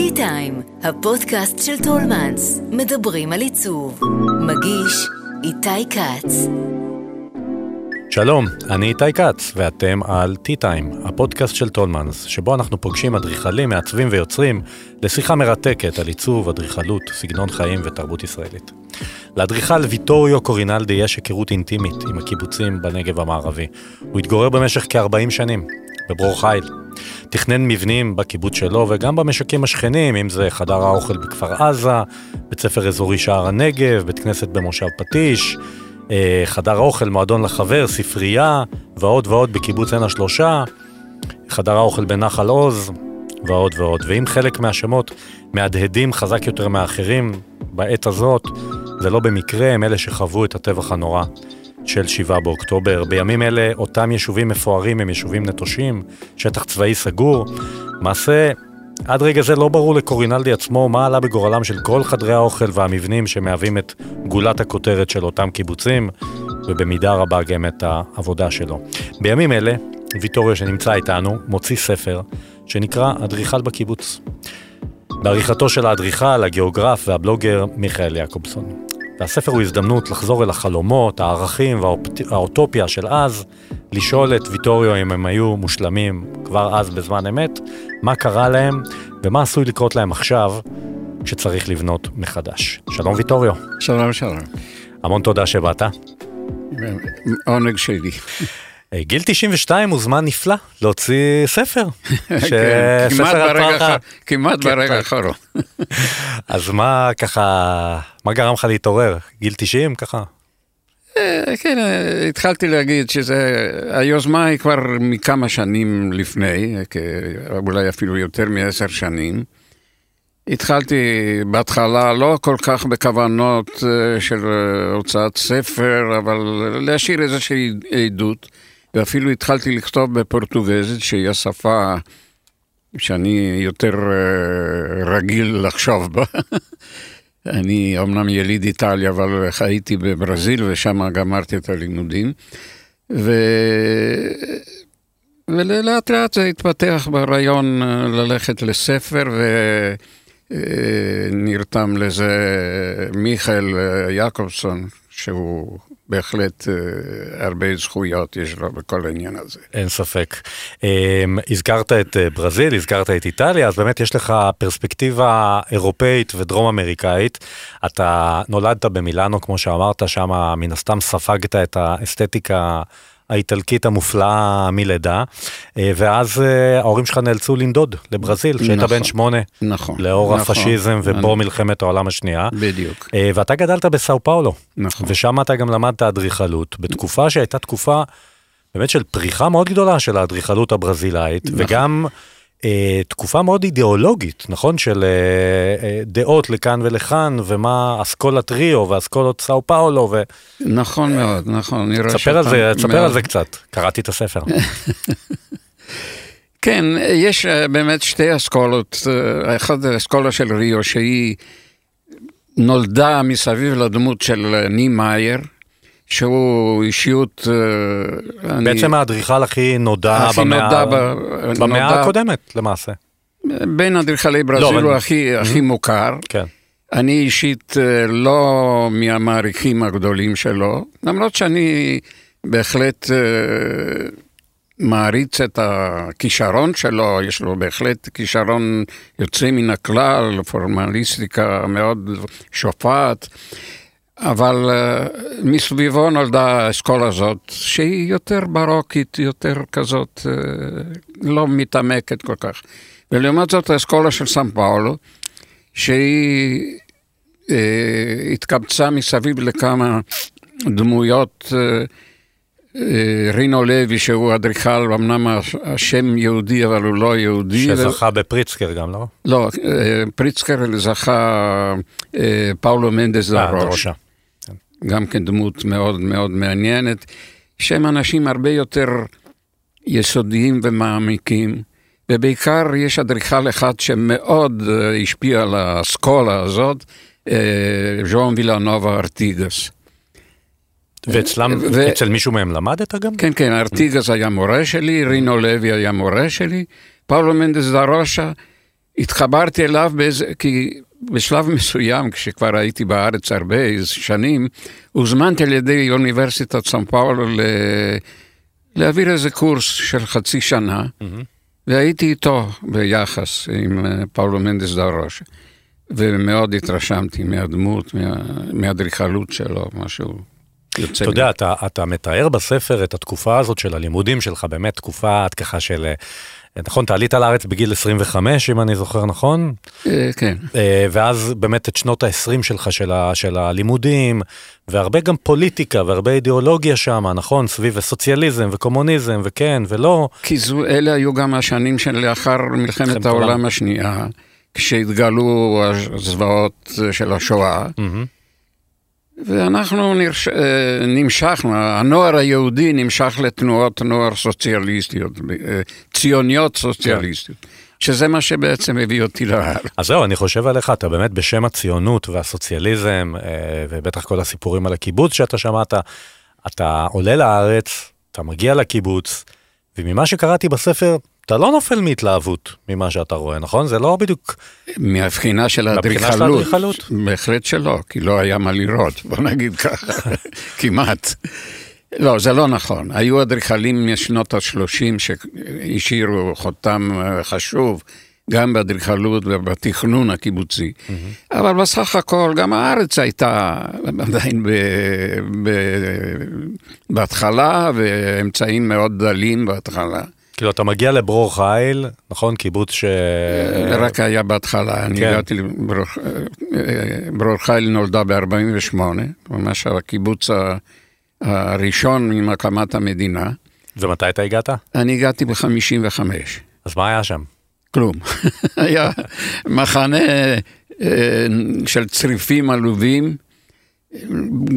T-Time, הפודקאסט של טולמנס, מדברים על עיצוב. מגיש איתי כץ. שלום, אני איתי כץ, ואתם על T-Time, הפודקאסט של טולמנס, שבו אנחנו פוגשים אדריכלים, מעצבים ויוצרים לשיחה מרתקת על עיצוב, אדריכלות, סגנון חיים ותרבות ישראלית. לאדריכל ויטוריו קורינלדי יש היכרות אינטימית עם הקיבוצים בנגב המערבי. הוא התגורר במשך כ-40 שנים, בברור חיל. תכנן מבנים בקיבוץ שלו וגם במשקים השכנים, אם זה חדר האוכל בכפר עזה, בית ספר אזורי שער הנגב, בית כנסת במושב פטיש, אה, חדר האוכל, מועדון לחבר, ספרייה, ועוד ועוד בקיבוץ עין השלושה, חדר האוכל בנחל עוז, ועוד ועוד. ואם חלק מהשמות מהדהדים חזק יותר מאחרים בעת הזאת, זה לא במקרה, הם אלה שחוו את הטבח הנורא של 7 באוקטובר. בימים אלה אותם יישובים מפוארים הם יישובים נטושים, שטח צבאי סגור. מעשה, עד רגע זה לא ברור לקורינלדי עצמו מה עלה בגורלם של כל חדרי האוכל והמבנים שמהווים את גולת הכותרת של אותם קיבוצים, ובמידה רבה גם את העבודה שלו. בימים אלה, ויטוריו שנמצא איתנו, מוציא ספר שנקרא אדריכל בקיבוץ. בעריכתו של האדריכל, הגיאוגרף והבלוגר מיכאל יעקובסון. והספר הוא הזדמנות לחזור אל החלומות, הערכים והאוטופיה של אז, לשאול את ויטוריו אם הם היו מושלמים כבר אז בזמן אמת, מה קרה להם ומה עשוי לקרות להם עכשיו כשצריך לבנות מחדש. שלום ויטוריו. שלום שלום. המון תודה שבאת. עונג שלי. גיל 92 הוא זמן נפלא להוציא ספר. כן, כמעט ברגע כמעט כן, האחרון. אז מה ככה, מה גרם לך להתעורר? גיל 90 ככה? אה, כן, אה, התחלתי להגיד שזה, היוזמה היא כבר מכמה שנים לפני, אולי אפילו יותר מעשר שנים. התחלתי בהתחלה לא כל כך בכוונות אה, של אה, הוצאת ספר, אבל להשאיר איזושהי עדות, ואפילו התחלתי לכתוב בפורטוגזית, שהיא השפה שאני יותר אה, רגיל לחשוב בה. אני אומנם יליד איטליה, אבל חייתי בברזיל ושם גמרתי את הלימודים. ו... ולאט לאט זה התפתח ברעיון אה, ללכת לספר ונרתם לזה מיכאל אה, יעקובסון, שהוא בהחלט אה, הרבה זכויות יש לו בכל העניין הזה. אין ספק. אמ, הזכרת את אה, ברזיל, הזכרת את איטליה, אז באמת יש לך פרספקטיבה אירופאית ודרום אמריקאית. אתה נולדת במילאנו, כמו שאמרת, שם מן הסתם ספגת את האסתטיקה. האיטלקית המופלאה מלידה, אה, ואז אה, ההורים שלך נאלצו לנדוד לברזיל, כשהיית נכון, בן שמונה, נכון. לאור נכון. הפשיזם ובו אני- מלחמת העולם השנייה. בדיוק, אה, ואתה גדלת בסאו פאולו, נכון. ושם אתה גם למדת אדריכלות, בתקופה שהייתה תקופה באמת של פריחה מאוד גדולה של האדריכלות הברזילאית, נכון. וגם תקופה מאוד אידיאולוגית, נכון? של אה, אה, דעות לכאן ולכאן, ומה אסכולת טריו ואסכולות סאו פאולו, נכון מאוד, נכון. ותספר על זה, תספר על זה קצת, קראתי את הספר. כן, יש אה, באמת שתי אסכולות, אה, אחת האסכולה של ריו שהיא נולדה מסביב לדמות של אה, נימאייר, שהוא אישיות... אה, אני- בעצם האדריכל הכי נודע הכי במאה נודע ב- במאה נודע- הקודמת, למעשה. בין אדריכלי ברזיל אבל- הוא הכי, הכי מוכר. כן. אני אישית אה, לא מהמעריכים הגדולים שלו, למרות שאני בהחלט אה, מעריץ את הכישרון שלו, יש לו בהחלט כישרון יוצא מן הכלל, פורמליסטיקה מאוד שופעת, אבל אה, מסביבו נולדה האסכולה הזאת, שהיא יותר ברוקית, יותר כזאת, אה, לא מתעמקת כל כך. ולעומת זאת האסכולה של סן פאולו, שהיא אה, התקבצה מסביב לכמה דמויות, אה, אה, רינו לוי שהוא אדריכל, אמנם הש- השם יהודי אבל הוא לא יהודי. שזכה בפריצקר גם, לא? לא, אה, פריצקר זכה אה, פאולו מנדס דרושה. גם כן דמות מאוד מאוד מעניינת, שהם אנשים הרבה יותר יסודיים ומעמיקים. ובעיקר יש אדריכל אחד שמאוד אה, השפיע על האסכולה הזאת, אה, ז'ואן וילנובה ארטיגס. ואצלם, ו- אצל מישהו מהם למדת גם? כן, כן, ארטיגס היה מורה שלי, רינו לוי היה מורה שלי, פאולו מנדס דרושה התחברתי אליו באיזה, כי בשלב מסוים, כשכבר הייתי בארץ הרבה שנים, הוזמנתי על ידי אוניברסיטת סן פאולו ל... להעביר איזה קורס של חצי שנה, mm-hmm. והייתי איתו ביחס עם אה, פאולו מנדס דרוש, ומאוד התרשמתי מהדמות, מה... מהאדריכלות שלו, משהו יוצא. אתה יודע, אתה, אתה מתאר בספר את התקופה הזאת של הלימודים שלך, באמת תקופה ככה של... אה, נכון, אתה עלית לארץ בגיל 25, אם אני זוכר נכון? אה, כן. אה, ואז באמת את שנות ה-20 שלך, של, ה, של הלימודים, והרבה גם פוליטיקה והרבה אידיאולוגיה שם, נכון? סביב הסוציאליזם וקומוניזם, וכן ולא. כי זו, אלה היו גם השנים שלאחר מלחמת העולם השנייה, כשהתגלו הזוועות של השואה. Mm-hmm. ואנחנו נרש... אה, נמשכנו, הנוער היהודי נמשך לתנועות נוער סוציאליסטיות, אה, ציוניות סוציאליסטיות. כן. שזה מה שבעצם הביא אותי לארץ. אז זהו, אני חושב עליך, אתה באמת בשם הציונות והסוציאליזם, אה, ובטח כל הסיפורים על הקיבוץ שאתה שמעת, אתה עולה לארץ, אתה מגיע לקיבוץ, וממה שקראתי בספר, אתה לא נופל מהתלהבות ממה שאתה רואה, נכון? זה לא בדיוק... מהבחינה של האדריכלות. בהחלט שלא, כי לא היה מה לראות, בוא נגיד ככה, כמעט. לא, זה לא נכון. היו אדריכלים משנות ה-30 שהשאירו חותם אה, חשוב, גם באדריכלות ובתכנון הקיבוצי. Mm-hmm. אבל בסך הכל, גם הארץ הייתה עדיין ב, ב, בהתחלה, ואמצעים מאוד דלים בהתחלה. כאילו, אתה מגיע לברור חיל, נכון? קיבוץ ש... רק היה בהתחלה, אני כן. הגעתי לברור ברור חיל נולדה ב-48, ממש הקיבוץ הראשון עם הקמת המדינה. ומתי אתה הגעת? אני הגעתי ב-55. אז מה היה שם? כלום. היה מחנה אה, של צריפים עלובים.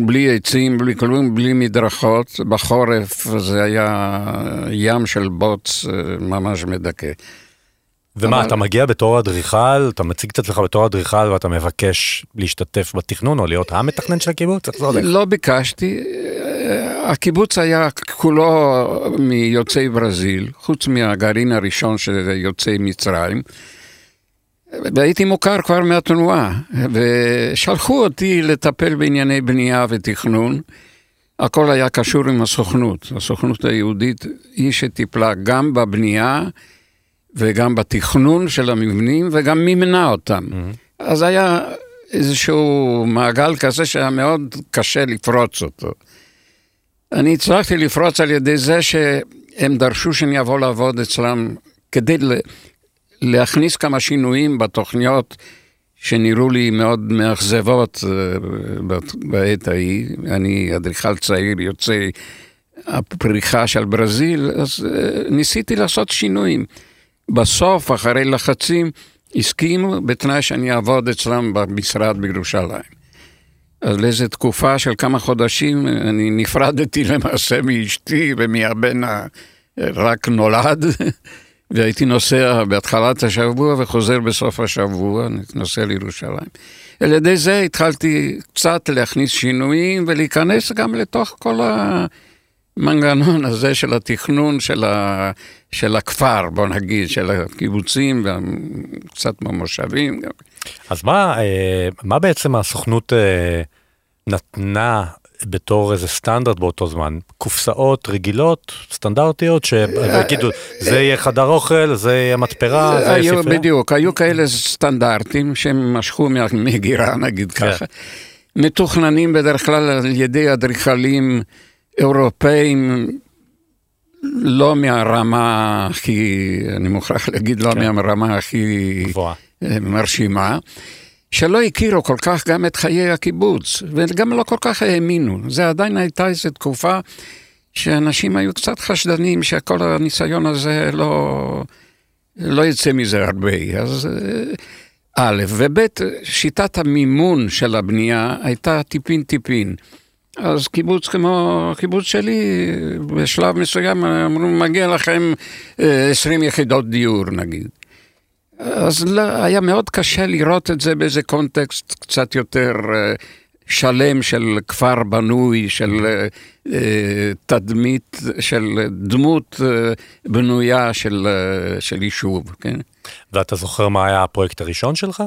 בלי עצים, בלי כלום, בלי מדרכות. בחורף זה היה ים של בוץ אה, ממש מדכא. ומה, אבל... אתה מגיע בתור אדריכל, אתה מציג את עצמך בתור אדריכל ואתה מבקש להשתתף בתכנון או להיות המתכנן של הקיבוץ? איך זה הולך? לא ביקשתי. אה, הקיבוץ היה כולו מיוצאי ברזיל, חוץ מהגרעין הראשון של יוצאי מצרים. והייתי מוכר כבר מהתנועה, ושלחו אותי לטפל בענייני בנייה ותכנון. הכל היה קשור עם הסוכנות. הסוכנות היהודית היא שטיפלה גם בבנייה וגם בתכנון של המבנים וגם מימנה אותם. Mm-hmm. אז היה איזשהו מעגל כזה שהיה מאוד קשה לפרוץ אותו. אני הצלחתי לפרוץ על ידי זה שהם דרשו שאני אבוא לעבוד אצלם כדי להכניס כמה שינויים בתוכניות שנראו לי מאוד מאכזבות אה, בעת ההיא. אני אדריכל צעיר יוצא הפריחה של ברזיל, אז אה, ניסיתי לעשות שינויים. בסוף, אחרי לחצים, הסכימו בתנאי שאני אעבוד אצלם במשרד בירושלים. אז לאיזו תקופה של כמה חודשים אני נפרדתי למעשה מאשתי ומהבן הרק נולד. והייתי נוסע בהתחלת השבוע וחוזר בסוף השבוע, נוסע לירושלים. על ידי זה התחלתי קצת להכניס שינויים ולהיכנס גם לתוך כל המנגנון הזה של התכנון של, ה... של הכפר, בוא נגיד, של הקיבוצים וקצת מהמושבים. אז מה, אה, מה בעצם הסוכנות אה, נתנה בתור איזה סטנדרט באותו זמן, קופסאות רגילות, סטנדרטיות, שיגידו, זה יהיה חדר אוכל, זה יהיה מתפרה, זה יהיה ספרייה? בדיוק, היו כאלה סטנדרטים שהם משכו מהגירה, נגיד כן. ככה. מתוכננים בדרך כלל על ידי אדריכלים אירופאים, לא מהרמה הכי, אני מוכרח להגיד, לא כן. מהרמה הכי. מרשימה. שלא הכירו כל כך גם את חיי הקיבוץ, וגם לא כל כך האמינו. זה עדיין הייתה איזו תקופה שאנשים היו קצת חשדנים שכל הניסיון הזה לא, לא יצא מזה הרבה. אז אה, א', וב', שיטת המימון של הבנייה הייתה טיפין-טיפין. אז קיבוץ כמו הקיבוץ שלי, בשלב מסוים אמרו, מגיע לכם 20 אה, יחידות דיור נגיד. אז לא, היה מאוד קשה לראות את זה באיזה קונטקסט קצת יותר אה, שלם של כפר בנוי, של אה, תדמית, של דמות אה, בנויה של, אה, של יישוב, כן? ואתה זוכר מה היה הפרויקט הראשון שלך?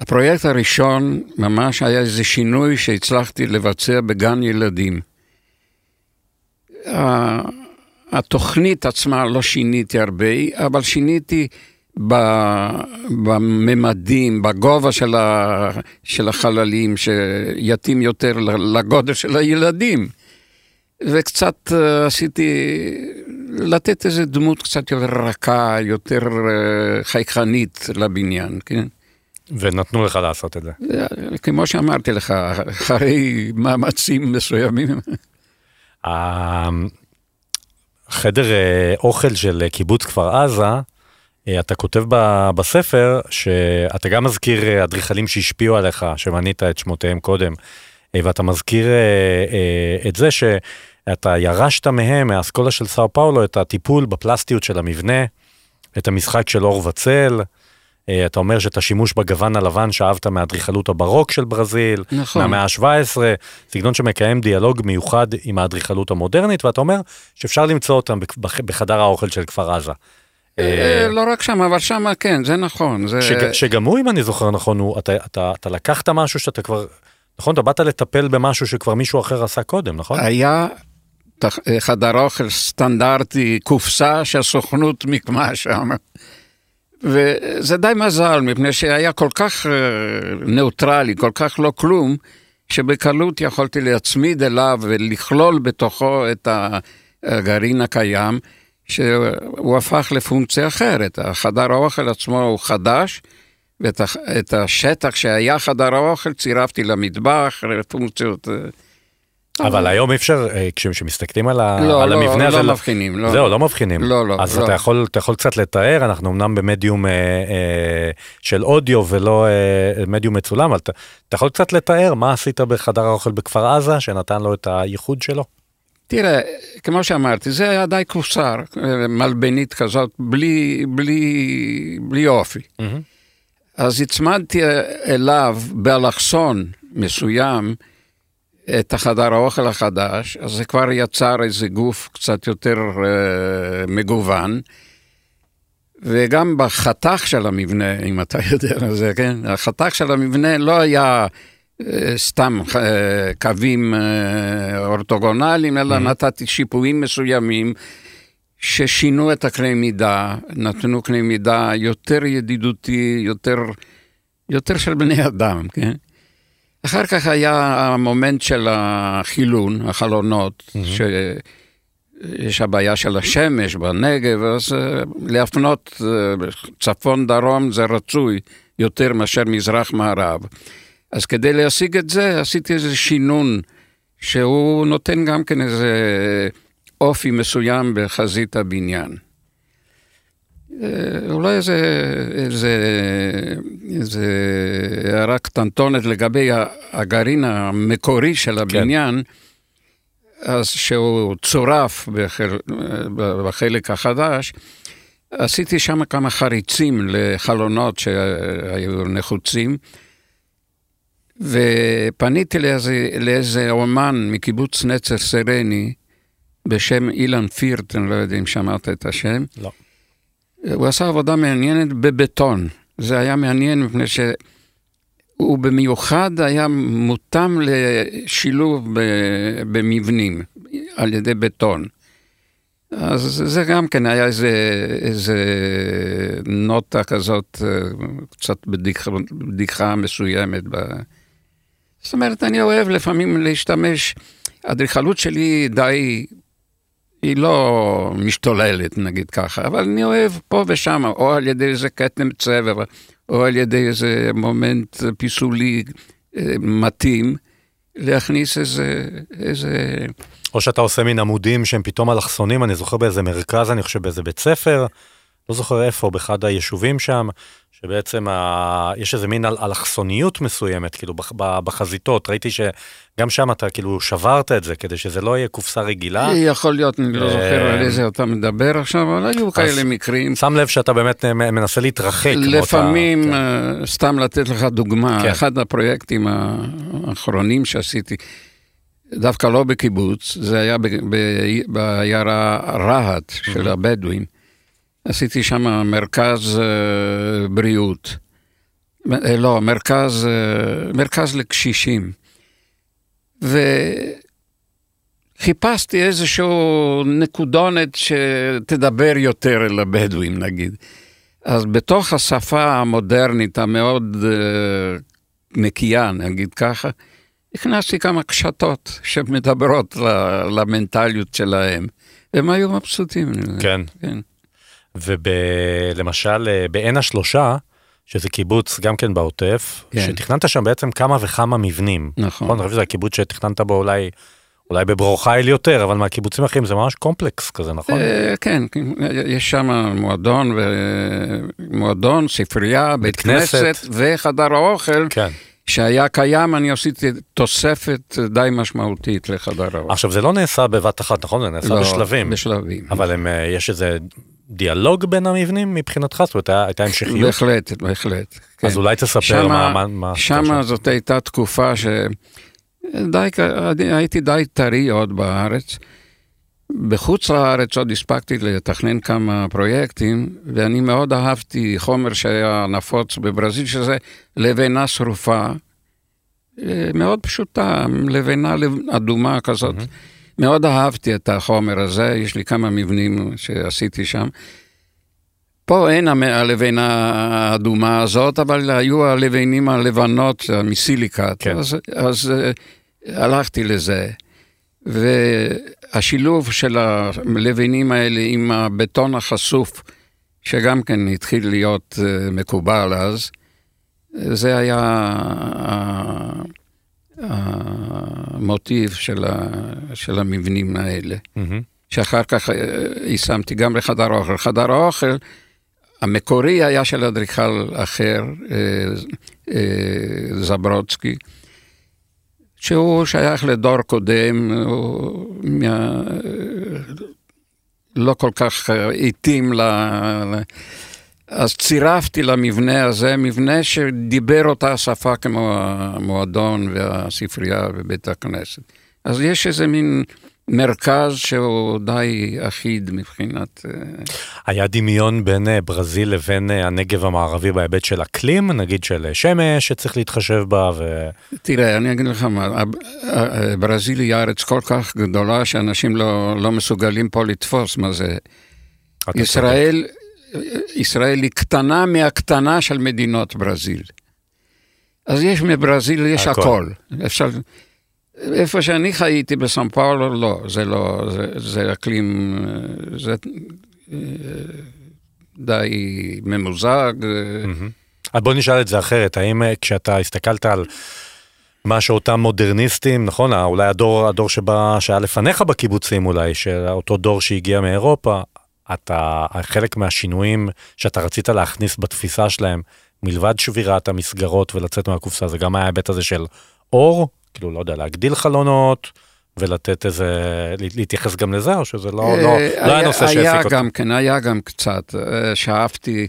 הפרויקט הראשון ממש היה איזה שינוי שהצלחתי לבצע בגן ילדים. התוכנית עצמה לא שיניתי הרבה, אבל שיניתי בממדים, בגובה של, ה, של החללים, שיתאים יותר לגודל של הילדים. וקצת אה, עשיתי, לתת איזה דמות קצת יותר רכה, יותר אה, חייכנית לבניין, כן? ונתנו לך לעשות את זה. אה, כמו שאמרתי לך, אחרי מאמצים מסוימים. החדר אוכל של קיבוץ כפר עזה, אה, אתה כותב בספר שאתה גם מזכיר אה, אדריכלים שהשפיעו עליך, שמנית את שמותיהם קודם, אה, ואתה מזכיר את זה שאתה ירשת מהם, מהאסכולה של סאו פאולו, את הטיפול בפלסטיות של המבנה, את המשחק של אור וצל. אתה אומר שאת השימוש בגוון הלבן שאהבת מאדריכלות הברוק של ברזיל, נכון. מהמאה ה-17, סגנון שמקיים דיאלוג מיוחד עם האדריכלות המודרנית, ואתה אומר שאפשר למצוא אותם בחדר האוכל של כפר עזה. אה, אה, לא רק שם, אבל שם כן, זה נכון. שגם הוא, אם אני זוכר נכון, אתה לקחת משהו שאתה כבר, נכון? אתה באת לטפל במשהו שכבר מישהו אחר עשה קודם, נכון? היה חדר אוכל סטנדרטי, קופסה שהסוכנות מיקמה שם. וזה די מזל, מפני שהיה כל כך אה, ניאוטרלי, כל כך לא כלום, שבקלות יכולתי להצמיד אליו ולכלול בתוכו את הגרעין הקיים. שהוא הפך לפונקציה אחרת. החדר האוכל עצמו הוא חדש, ואת השטח שהיה חדר האוכל צירפתי למטבח, לפונקציות... אה, אבל היום אי אפשר, אה, כשמסתכלים על, ה... לא, על לא, המבנה לא, הזה, לא מבחינים. לא, זהו, לא מבחינים. לא, לא. אז לא. אתה, יכול, אתה יכול קצת לתאר, אנחנו אמנם במדיום אה, אה, של אודיו ולא אה, מדיום מצולם, אבל אתה, אתה יכול קצת לתאר מה עשית בחדר האוכל בכפר עזה, שנתן לו את הייחוד שלו? תראה, כמו שאמרתי, זה היה די קוסר, מלבנית כזאת, בלי, בלי, בלי אופי. Mm-hmm. אז הצמדתי אליו באלכסון מסוים את החדר האוכל החדש, אז זה כבר יצר איזה גוף קצת יותר uh, מגוון. וגם בחתך של המבנה, אם אתה יודע זה, כן? החתך של המבנה לא היה סתם אה, קווים אה, אורתוגונליים, אלא mm-hmm. נתתי שיפועים מסוימים ששינו את הקנה מידה, נתנו קנה מידה יותר ידידותי, יותר, יותר של בני אדם, כן? אחר כך היה המומנט של החילון, החלונות, mm-hmm. שיש הבעיה של השמש בנגב, אז אה, להפנות צפון-דרום זה רצוי יותר מאשר מזרח-מערב. אז כדי להשיג את זה, עשיתי איזה שינון, שהוא נותן גם כן איזה אופי מסוים בחזית הבניין. אה, אולי איזה, איזה, איזה הערה קטנטונת לגבי הגרעין המקורי של כן. הבניין, כן. אז שהוא צורף בחל, בחלק החדש, עשיתי שם כמה חריצים לחלונות שהיו נחוצים. ופניתי לאיזה, לאיזה אומן מקיבוץ נצר סרני בשם אילן פירט, אני לא יודע אם שמעת את השם. לא. הוא עשה עבודה מעניינת בבטון. זה היה מעניין מפני שהוא במיוחד היה מותאם לשילוב במבנים על ידי בטון. אז זה גם כן היה איזה, איזה נוטה כזאת, אה, קצת בדיחה, בדיחה מסוימת. ב... זאת אומרת, אני אוהב לפעמים להשתמש, האדריכלות שלי די, היא לא משתוללת, נגיד ככה, אבל אני אוהב פה ושם, או על ידי איזה כתם צבע, או על ידי איזה מומנט פיסולי אה, מתאים, להכניס איזה, איזה... או שאתה עושה מין עמודים שהם פתאום אלכסונים, אני זוכר באיזה מרכז, אני חושב באיזה בית ספר, לא זוכר איפה, באחד היישובים שם, שבעצם ה... יש איזה מין אל- אלכסוניות מסוימת, כאילו בח- בחזיתות, ראיתי שגם שם אתה כאילו שברת את זה, כדי שזה לא יהיה קופסה רגילה. יכול להיות, אני לא אה, זוכר על איזה אתה מדבר עכשיו, אבל היו כאלה מקרים. שם לב שאתה באמת אה, מנסה להתרחק. לפעמים, כן. אה, סתם לתת לך דוגמה, כן. אחד הפרויקטים האחרונים שעשיתי, דווקא לא בקיבוץ, זה היה בעיירה רהט של הבדואים. עשיתי שם מרכז אה, בריאות. אה, לא, מרכז, אה, מרכז לקשישים. וחיפשתי איזשהו נקודונת שתדבר יותר אל הבדואים, נגיד. אז בתוך השפה המודרנית המאוד נקייה, נגיד ככה, הכנסתי כמה קשתות שמדברות למנטליות שלהם, והם היו מבסוטים. כן. כן. ולמשל בעין השלושה, שזה קיבוץ גם כן בעוטף, כן. שתכננת שם בעצם כמה וכמה מבנים. נכון. אני חושב שזה הקיבוץ שתכננת בו אולי, אולי בברור חיל יותר, אבל מהקיבוצים האחרים זה ממש קומפלקס כזה, נכון? אה, כן, כן, יש שם מועדון, ו... מועדון, ספרייה, בית כנסת. כנסת וחדר האוכל, כן. שהיה קיים, אני עשיתי תוספת די משמעותית לחדר האוכל. עכשיו זה לא נעשה בבת אחת, נכון? זה נעשה לא, בשלבים. בשלבים. אבל הם, אה, יש איזה דיאלוג בין המבנים מבחינתך? זאת אומרת, הייתה המשכיות? בהחלט, בהחלט. כן. אז אולי תספר שמה- מה... מה- מה... שמה זאת הייתה תקופה ש... די, הייתי די טרי עוד בארץ. בחוץ לארץ עוד הספקתי לתכנן כמה פרויקטים, ואני מאוד אהבתי חומר שהיה נפוץ בברזיל, שזה לבנה שרופה, אה, מאוד פשוטה, לבנה לב- אדומה כזאת. מאוד אהבתי את החומר הזה, יש לי כמה מבנים שעשיתי שם. פה אין הלבנה האדומה הזאת, אבל היו הלבנים הלבנות מסיליקט, כן. אז, אז אה, הלכתי לזה. והשילוב של הלבנים האלה עם הבטון החשוף, שגם כן התחיל להיות אה, מקובל אז, זה היה ה- המוטיב של, ה, של המבנים האלה. מהמם. שאחר כך אה, יישמתי גם לחדר האוכל. חדר האוכל, המקורי היה של אדריכל אחר, אה, אה, זברוצקי, שהוא שייך לדור קודם, הוא מה... לא כל כך התאים ל... ל- אז צירפתי למבנה הזה, מבנה שדיבר אותה שפה כמו המועדון והספרייה ובית הכנסת. אז יש איזה מין מרכז שהוא די אחיד מבחינת... אה, היה דמיון בין אה, ברזיל לבין אה, הנגב המערבי בהיבט של אקלים, נגיד של שמש שצריך להתחשב בה, ו... תראה, אני אגיד לך מה, ברזיל היא ארץ כל כך גדולה שאנשים לא, לא מסוגלים פה לתפוס מה זה. ישראל, ישראל היא קטנה מהקטנה של מדינות ברזיל. אז יש מברזיל, יש הכל. הכל. אפשר... איפה שאני חייתי בסן פאולו, לא, זה לא, זה, זה אקלים, זה אה, די ממוזג. אז בוא נשאל את זה אחרת, האם אה, כשאתה הסתכלת על מה שאותם מודרניסטים, נכון, אה, אולי הדור, הדור שבא, שהיה לפניך בקיבוצים אולי, של אותו דור שהגיע מאירופה, אתה, חלק מהשינויים שאתה רצית להכניס בתפיסה שלהם, מלבד שבירת המסגרות ולצאת מהקופסה, זה גם היה ההיבט הזה של אור, כאילו, לא יודע, להגדיל חלונות. ולתת איזה, להתייחס גם לזה, או שזה לא, לא, אה, לא היה נושא היה שהעסיק אותך? גם כן, היה גם קצת, אה, שאהבתי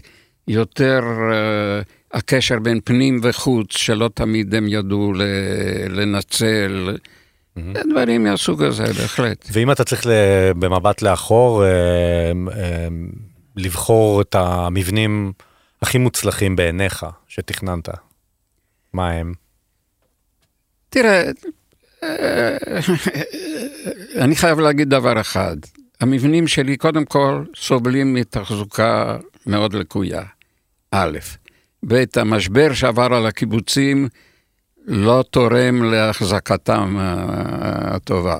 יותר אה, הקשר בין פנים וחוץ, שלא תמיד הם ידעו לנצל, דברים מהסוג הזה, בהחלט. ואם אתה צריך במבט לאחור, אה, אה, לבחור את המבנים הכי מוצלחים בעיניך שתכננת, מה הם? תראה, אה, אני חייב להגיד דבר אחד, המבנים שלי קודם כל סובלים מתחזוקה מאוד לקויה, א', ב', המשבר שעבר על הקיבוצים לא תורם להחזקתם ה- הטובה.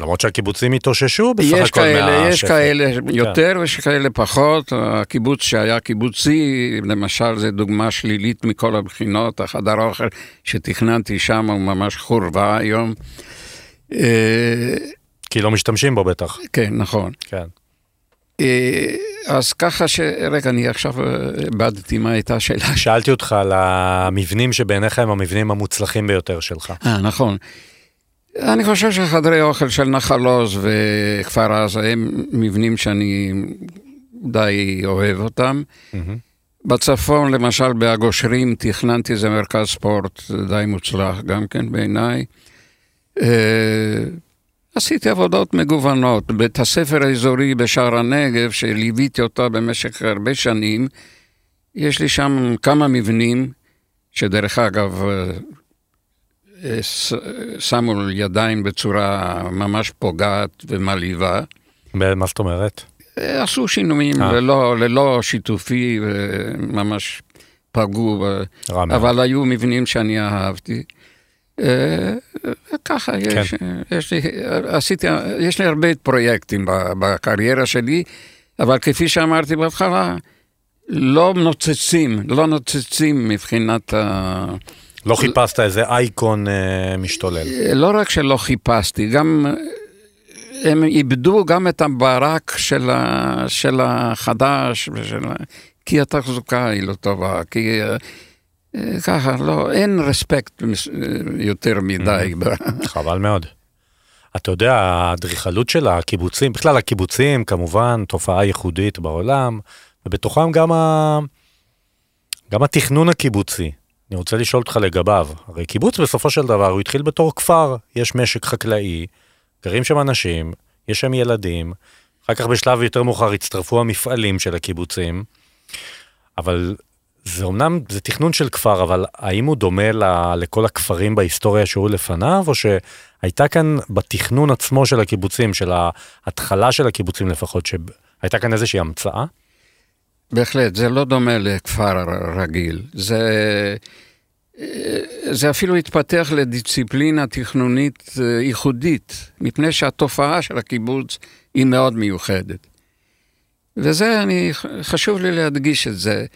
למרות שהקיבוצים התאוששו בסך יש הכל כאלה, יש מהשפל. כאלה יותר ויש כאלה פחות. הקיבוץ שהיה קיבוצי, למשל, זה דוגמה שלילית מכל הבחינות. החדר האוכל שתכננתי שם הוא ממש חורבה היום. אה, כי לא משתמשים בו בטח, כן, נכון. כן. אה, אז ככה ש... רגע, אני עכשיו אה, איבדתי מה הייתה השאלה. שאלתי אותך על המבנים שבעיניך הם המבנים המוצלחים ביותר שלך. אה, נכון. אני חושב שחדרי אוכל של נחל עוז וכפר עזה הם מבנים שאני די אוהב אותם. בצפון, למשל, בהגושרים, תכננתי איזה מרכז ספורט די מוצלח גם כן בעיניי. אה, עשיתי עבודות מגוונות. בית הספר האזורי בשער הנגב, שליוויתי אותה במשך הרבה שנים, יש לי שם כמה מבנים, שדרך אגב, אה, אה, שמו ידיים בצורה ממש פוגעת ומלהיבה. מה זאת אומרת? עשו שינויים ללא, ללא שיתופי, ממש פגעו, אבל היו מבנים שאני אהבתי. ככה, כן. יש, יש, לי, עשיתי, יש לי הרבה פרויקטים בקריירה שלי, אבל כפי שאמרתי בהתחלה, לא נוצצים, לא נוצצים מבחינת ה... לא חיפשת איזה אייקון אה, משתולל. לא רק שלא חיפשתי, גם הם איבדו גם את הברק של, ה, של החדש, ושל, כי התחזוקה היא לא טובה, כי אה, ככה, לא, אין רספקט יותר מדי. חבל מאוד. אתה יודע, האדריכלות של הקיבוצים, בכלל הקיבוצים כמובן תופעה ייחודית בעולם, ובתוכם גם, ה... גם התכנון הקיבוצי. אני רוצה לשאול אותך לגביו. הרי קיבוץ בסופו של דבר הוא התחיל בתור כפר, יש משק חקלאי, גרים שם אנשים, יש שם ילדים, אחר כך בשלב יותר מאוחר הצטרפו המפעלים של הקיבוצים, אבל זה אמנם, זה תכנון של כפר, אבל האם הוא דומה ל, לכל הכפרים בהיסטוריה שהיו לפניו, או שהייתה כאן בתכנון עצמו של הקיבוצים, של ההתחלה של הקיבוצים לפחות, שהייתה כאן איזושהי המצאה? בהחלט, זה לא דומה לכפר רגיל. זה, זה אפילו התפתח לדיסציפלינה תכנונית אה, ייחודית, מפני שהתופעה של הקיבוץ היא מאוד מיוחדת. וזה, אני, חשוב לי להדגיש את זה.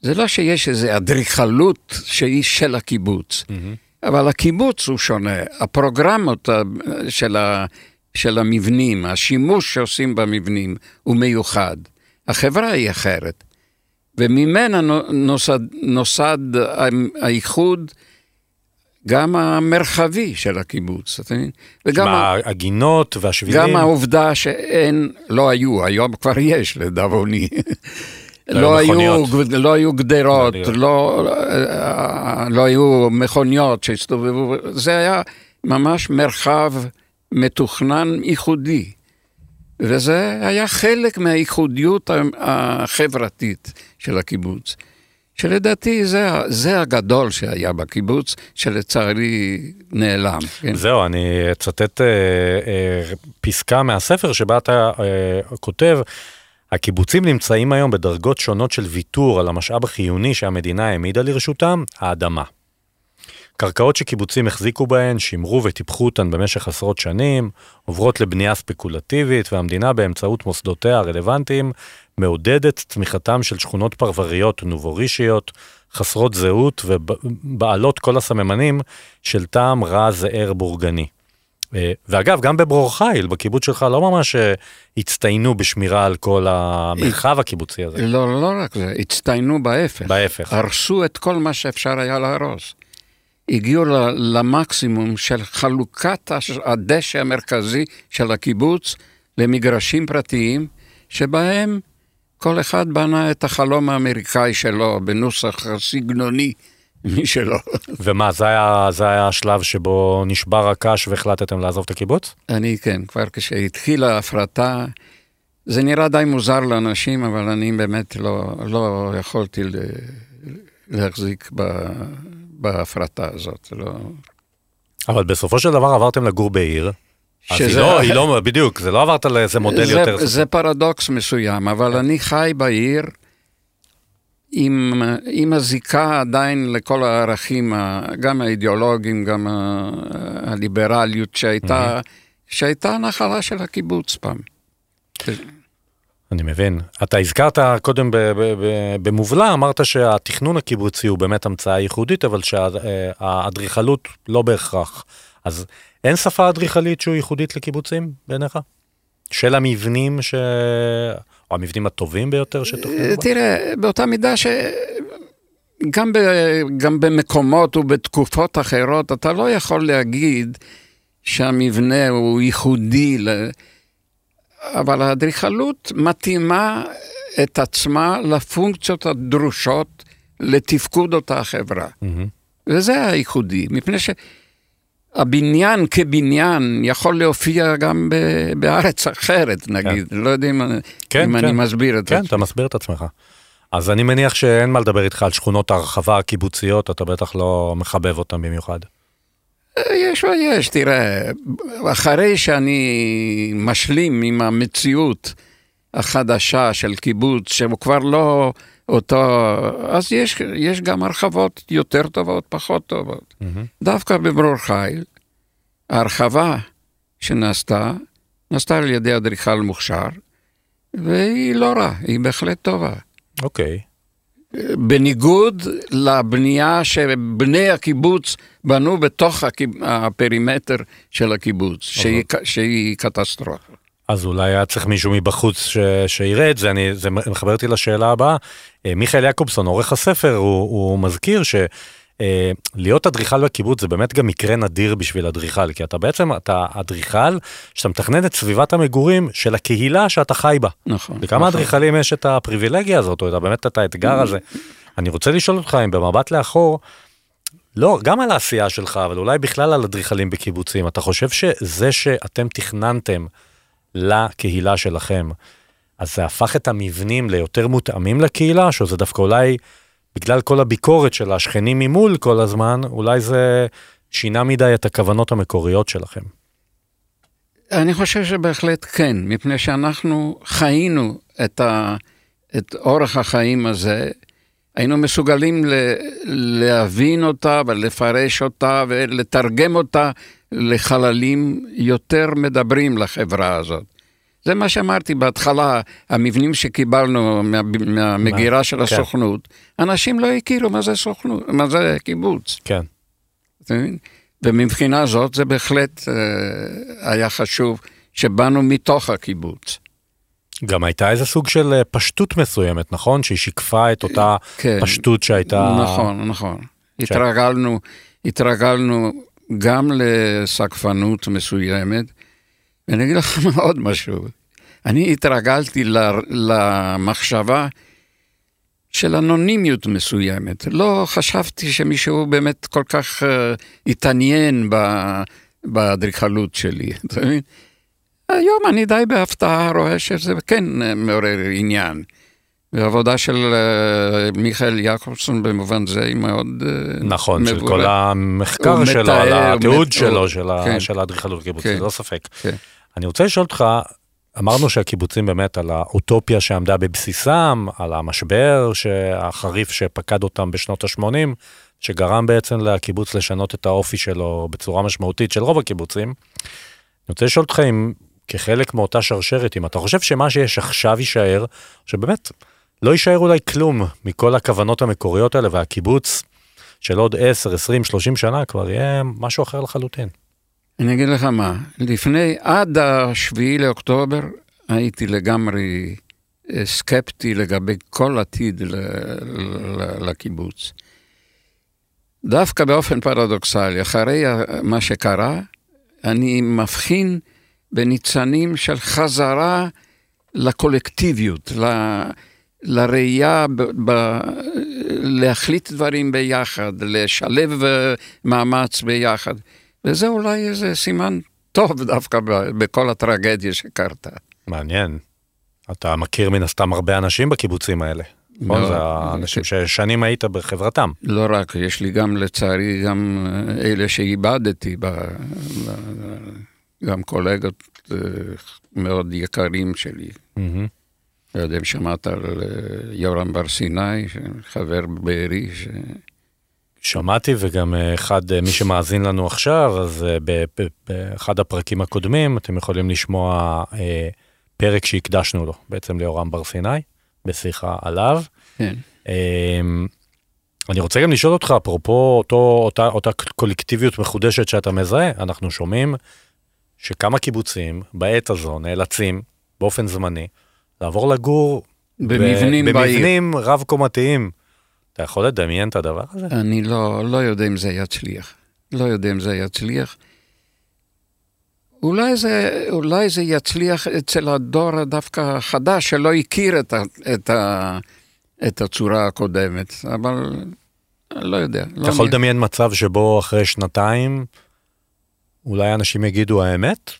זה לא שיש איזו אדריכלות שהיא של הקיבוץ, mm-hmm. אבל הקיבוץ הוא שונה. הפרוגרמות של, ה, של המבנים, השימוש שעושים במבנים הוא מיוחד. החברה היא אחרת. וממנה נוסד, נוסד האיחוד גם המרחבי של הקיבוץ, אתה מבין? וגם הגינות והשבילים. גם העובדה שאין, לא היו, היום כבר יש לדאבוני. לא היו, לא היו גדרות, לא, לא היו מכוניות שהסתובבו, זה היה ממש מרחב מתוכנן ייחודי. וזה היה חלק מהייחודיות החברתית של הקיבוץ. שלדעתי זה, זה הגדול שהיה בקיבוץ, שלצערי נעלם. כן? זהו, אני אצטט אה, אה, פסקה מהספר שבה אתה אה, כותב, הקיבוצים נמצאים היום בדרגות שונות של ויתור על המשאב החיוני שהמדינה העמידה לרשותם, האדמה. קרקעות שקיבוצים החזיקו בהן, שימרו וטיפחו אותן במשך עשרות שנים, עוברות לבנייה ספקולטיבית, והמדינה באמצעות מוסדותיה הרלוונטיים מעודדת צמיחתם של שכונות פרבריות נובורישיות, חסרות זהות ובעלות כל הסממנים של טעם רע זער בורגני. אה, ואגב, גם בברור חיל, בקיבוץ שלך, לא ממש אה, הצטיינו בשמירה על כל המרחב הקיבוצי הזה. לא, לא רק זה, הצטיינו בהפך. בהפך. הרסו את כל מה שאפשר היה להרוס. הגיעו למקסימום של חלוקת הדשא המרכזי של הקיבוץ למגרשים פרטיים, שבהם כל אחד בנה את החלום האמריקאי שלו בנוסח סגנוני משלו. ומה, זה היה, זה היה השלב שבו נשבר הקש והחלטתם לעזוב את הקיבוץ? אני כן, כבר כשהתחילה ההפרטה, זה נראה די מוזר לאנשים, אבל אני באמת לא, לא יכולתי להחזיק ב... בהפרטה הזאת, לא... אבל בסופו של דבר עברתם לגור בעיר. שזה... אז היא לא, היא לא, בדיוק, זה לא עברת לאיזה מודל זה, יותר... זה פרדוקס מסוים, אבל אני חי בעיר עם, עם הזיקה עדיין לכל הערכים, גם האידיאולוגיים, גם הליברליות שהייתה, שהייתה נחלה של הקיבוץ פעם. אני מבין. אתה הזכרת קודם במובלע, אמרת שהתכנון הקיבוצי הוא באמת המצאה ייחודית, אבל שהאדריכלות לא בהכרח. אז אין שפה אדריכלית שהוא ייחודית לקיבוצים בעיניך? של המבנים ש... או המבנים הטובים ביותר שתוכננו? תראה, באותה מידה ש... גם, ב, גם במקומות ובתקופות אחרות, אתה לא יכול להגיד שהמבנה הוא ייחודי, ל... אבל האדריכלות מתאימה את עצמה לפונקציות הדרושות לתפקוד אותה חברה. Mm-hmm. וזה הייחודי, מפני שהבניין כבניין יכול להופיע גם ב... בארץ אחרת, נגיד, כן. לא יודע אם, כן, אם כן. אני מסביר את זה. כן, אתה מסביר את עצמך. אז אני מניח שאין מה לדבר איתך על שכונות הרחבה הקיבוציות, אתה בטח לא מחבב אותן במיוחד. יש ויש, תראה, אחרי שאני משלים עם המציאות החדשה של קיבוץ, שהוא כבר לא אותו, אז יש, יש גם הרחבות יותר טובות, פחות טובות. Mm-hmm. דווקא בברור חיל, ההרחבה שנעשתה, נעשתה על ידי אדריכל מוכשר, והיא לא רעה, היא בהחלט טובה. אוקיי. Okay. בניגוד לבנייה שבני הקיבוץ בנו בתוך הפרימטר של הקיבוץ, okay. שהיא, שהיא קטסטרופה. אז אולי היה צריך מישהו מבחוץ ש... שיראה את זה, אני, זה מחבר אותי לשאלה הבאה. אה, מיכאל יעקובסון, עורך הספר, הוא, הוא מזכיר ש... אה, להיות אדריכל בקיבוץ זה באמת גם מקרה נדיר בשביל אדריכל, כי אתה בעצם, אתה אדריכל שאתה מתכנן את סביבת המגורים של הקהילה שאתה חי בה. נכון. וכמה נכון. אדריכלים יש את הפריבילגיה הזאת, או את, באמת את האתגר הזה. אני רוצה לשאול אותך אם במבט לאחור, לא, גם על העשייה שלך, אבל אולי בכלל על אדריכלים בקיבוצים, אתה חושב שזה שאתם תכננתם לקהילה שלכם, אז זה הפך את המבנים ליותר מותאמים לקהילה, שזה דווקא אולי... בגלל כל הביקורת של השכנים ממול כל הזמן, אולי זה שינה מדי את הכוונות המקוריות שלכם. אני חושב שבהחלט כן, מפני שאנחנו חיינו את, ה, את אורח החיים הזה, היינו מסוגלים ל, להבין אותה ולפרש אותה ולתרגם אותה לחללים יותר מדברים לחברה הזאת. זה מה שאמרתי בהתחלה, המבנים שקיבלנו מה, מהמגירה מה? של כן. הסוכנות, כן. אנשים לא הכירו מה זה סוכנות, מה זה קיבוץ. כן. ומבחינה זאת זה בהחלט אה, היה חשוב שבאנו מתוך הקיבוץ. גם הייתה איזה סוג של אה, פשטות מסוימת, נכון? שהיא שיקפה את אותה כן, פשטות שהייתה... נכון, נכון. ש... התרגלנו, התרגלנו גם לסקפנות מסוימת, ואני אגיד לך עוד משהו. אני התרגלתי למחשבה של אנונימיות מסוימת. לא חשבתי שמישהו באמת כל כך uh, התעניין באדריכלות שלי, אתה מבין? היום אני די בהפתעה רואה שזה כן מעורר עניין. והעבודה של uh, מיכאל יעקובסון במובן זה היא מאוד uh, נכון, מבורך. של כל המחקר שלו, על התיעוד שלו, כן. של האדריכלות קיבוצית, כן. לא ספק. כן. אני רוצה לשאול אותך, אמרנו שהקיבוצים באמת על האוטופיה שעמדה בבסיסם, על המשבר החריף שפקד אותם בשנות ה-80, שגרם בעצם לקיבוץ לשנות את האופי שלו בצורה משמעותית של רוב הקיבוצים. אני רוצה לשאול אותך אם כחלק מאותה שרשרת, אם אתה חושב שמה שיש עכשיו יישאר, שבאמת לא יישאר אולי כלום מכל הכוונות המקוריות האלה, והקיבוץ של עוד 10, 20, 30 שנה כבר יהיה משהו אחר לחלוטין. אני אגיד לך מה, לפני, עד השביעי לאוקטובר, הייתי לגמרי אה, סקפטי לגבי כל עתיד לקיבוץ. דווקא באופן פרדוקסלי, אחרי מה שקרה, אני מבחין בניצנים של חזרה לקולקטיביות, ל... לראייה, ב, ב, להחליט דברים ביחד, לשלב אה, מאמץ ביחד. וזה אולי איזה סימן טוב דווקא בכל הטרגדיה שקרתה. מעניין. אתה מכיר מן הסתם הרבה אנשים בקיבוצים האלה. נכון? זה האנשים ששנים היית בחברתם. לא רק, יש לי גם לצערי גם אלה שאיבדתי, גם קולגות אה, מאוד יקרים שלי. לא יודע אם שמעת על אה, יורם בר סיני, חבר בארי, שמעתי וגם אה, אחד, אה, מי שמאזין לנו עכשיו, אז באחד הפרקים הקודמים אתם יכולים לשמוע פרק שהקדשנו לו, בעצם ליאורם בר סיני, בשיחה עליו. כן. אמ, אני רוצה גם לשאול אותך, אפרופו אותו, אותה, אותה קולקטיביות מחודשת שאתה מזהה, אנחנו שומעים שכמה קיבוצים בעת הזו נאלצים, באופן זמני, לעבור לגור במבנים ב-. במבנים רב-קומתיים. אתה יכול לדמיין את הדבר הזה? אני לא, לא יודע אם זה יצליח. לא יודע אם זה יצליח. אולי זה, אולי זה יצליח אצל הדור דווקא החדש, שלא הכיר את, ה, את, ה, את הצורה הקודמת, אבל לא יודע. לא אתה יכול אני- לדמיין מצב שבו אחרי שנתיים, אולי אנשים יגידו האמת?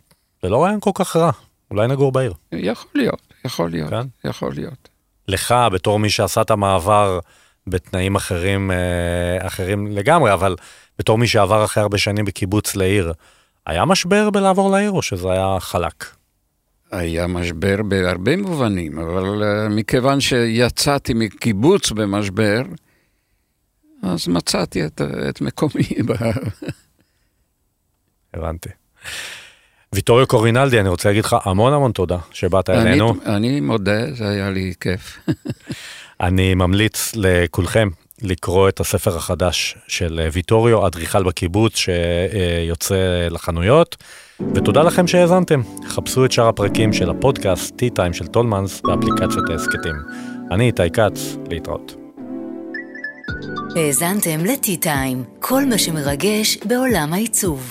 זה לא רעיון כל כך רע, אולי נגור בעיר. יכול להיות, יכול להיות, כן? יכול להיות. לך, בתור מי שעשה את המעבר בתנאים אחרים, אה, אחרים לגמרי, אבל בתור מי שעבר אחרי הרבה שנים בקיבוץ לעיר, היה משבר בלעבור לעיר או שזה היה חלק? היה משבר בהרבה מובנים, אבל uh, מכיוון שיצאתי מקיבוץ במשבר, אז מצאתי את, את מקומי. הבנתי. ויטוריו קורינלדי, אני רוצה להגיד לך המון המון תודה שבאת אלינו. אני מודה, זה היה לי כיף. אני ממליץ לכולכם לקרוא את הספר החדש של ויטוריו, אדריכל בקיבוץ, שיוצא לחנויות, ותודה לכם שהאזנתם. חפשו את שאר הפרקים של הפודקאסט T-Time של טולמנס באפליקציות ההסכתים. אני איתי כץ, להתראות. האזנתם ל-T-Time, כל מה שמרגש בעולם העיצוב.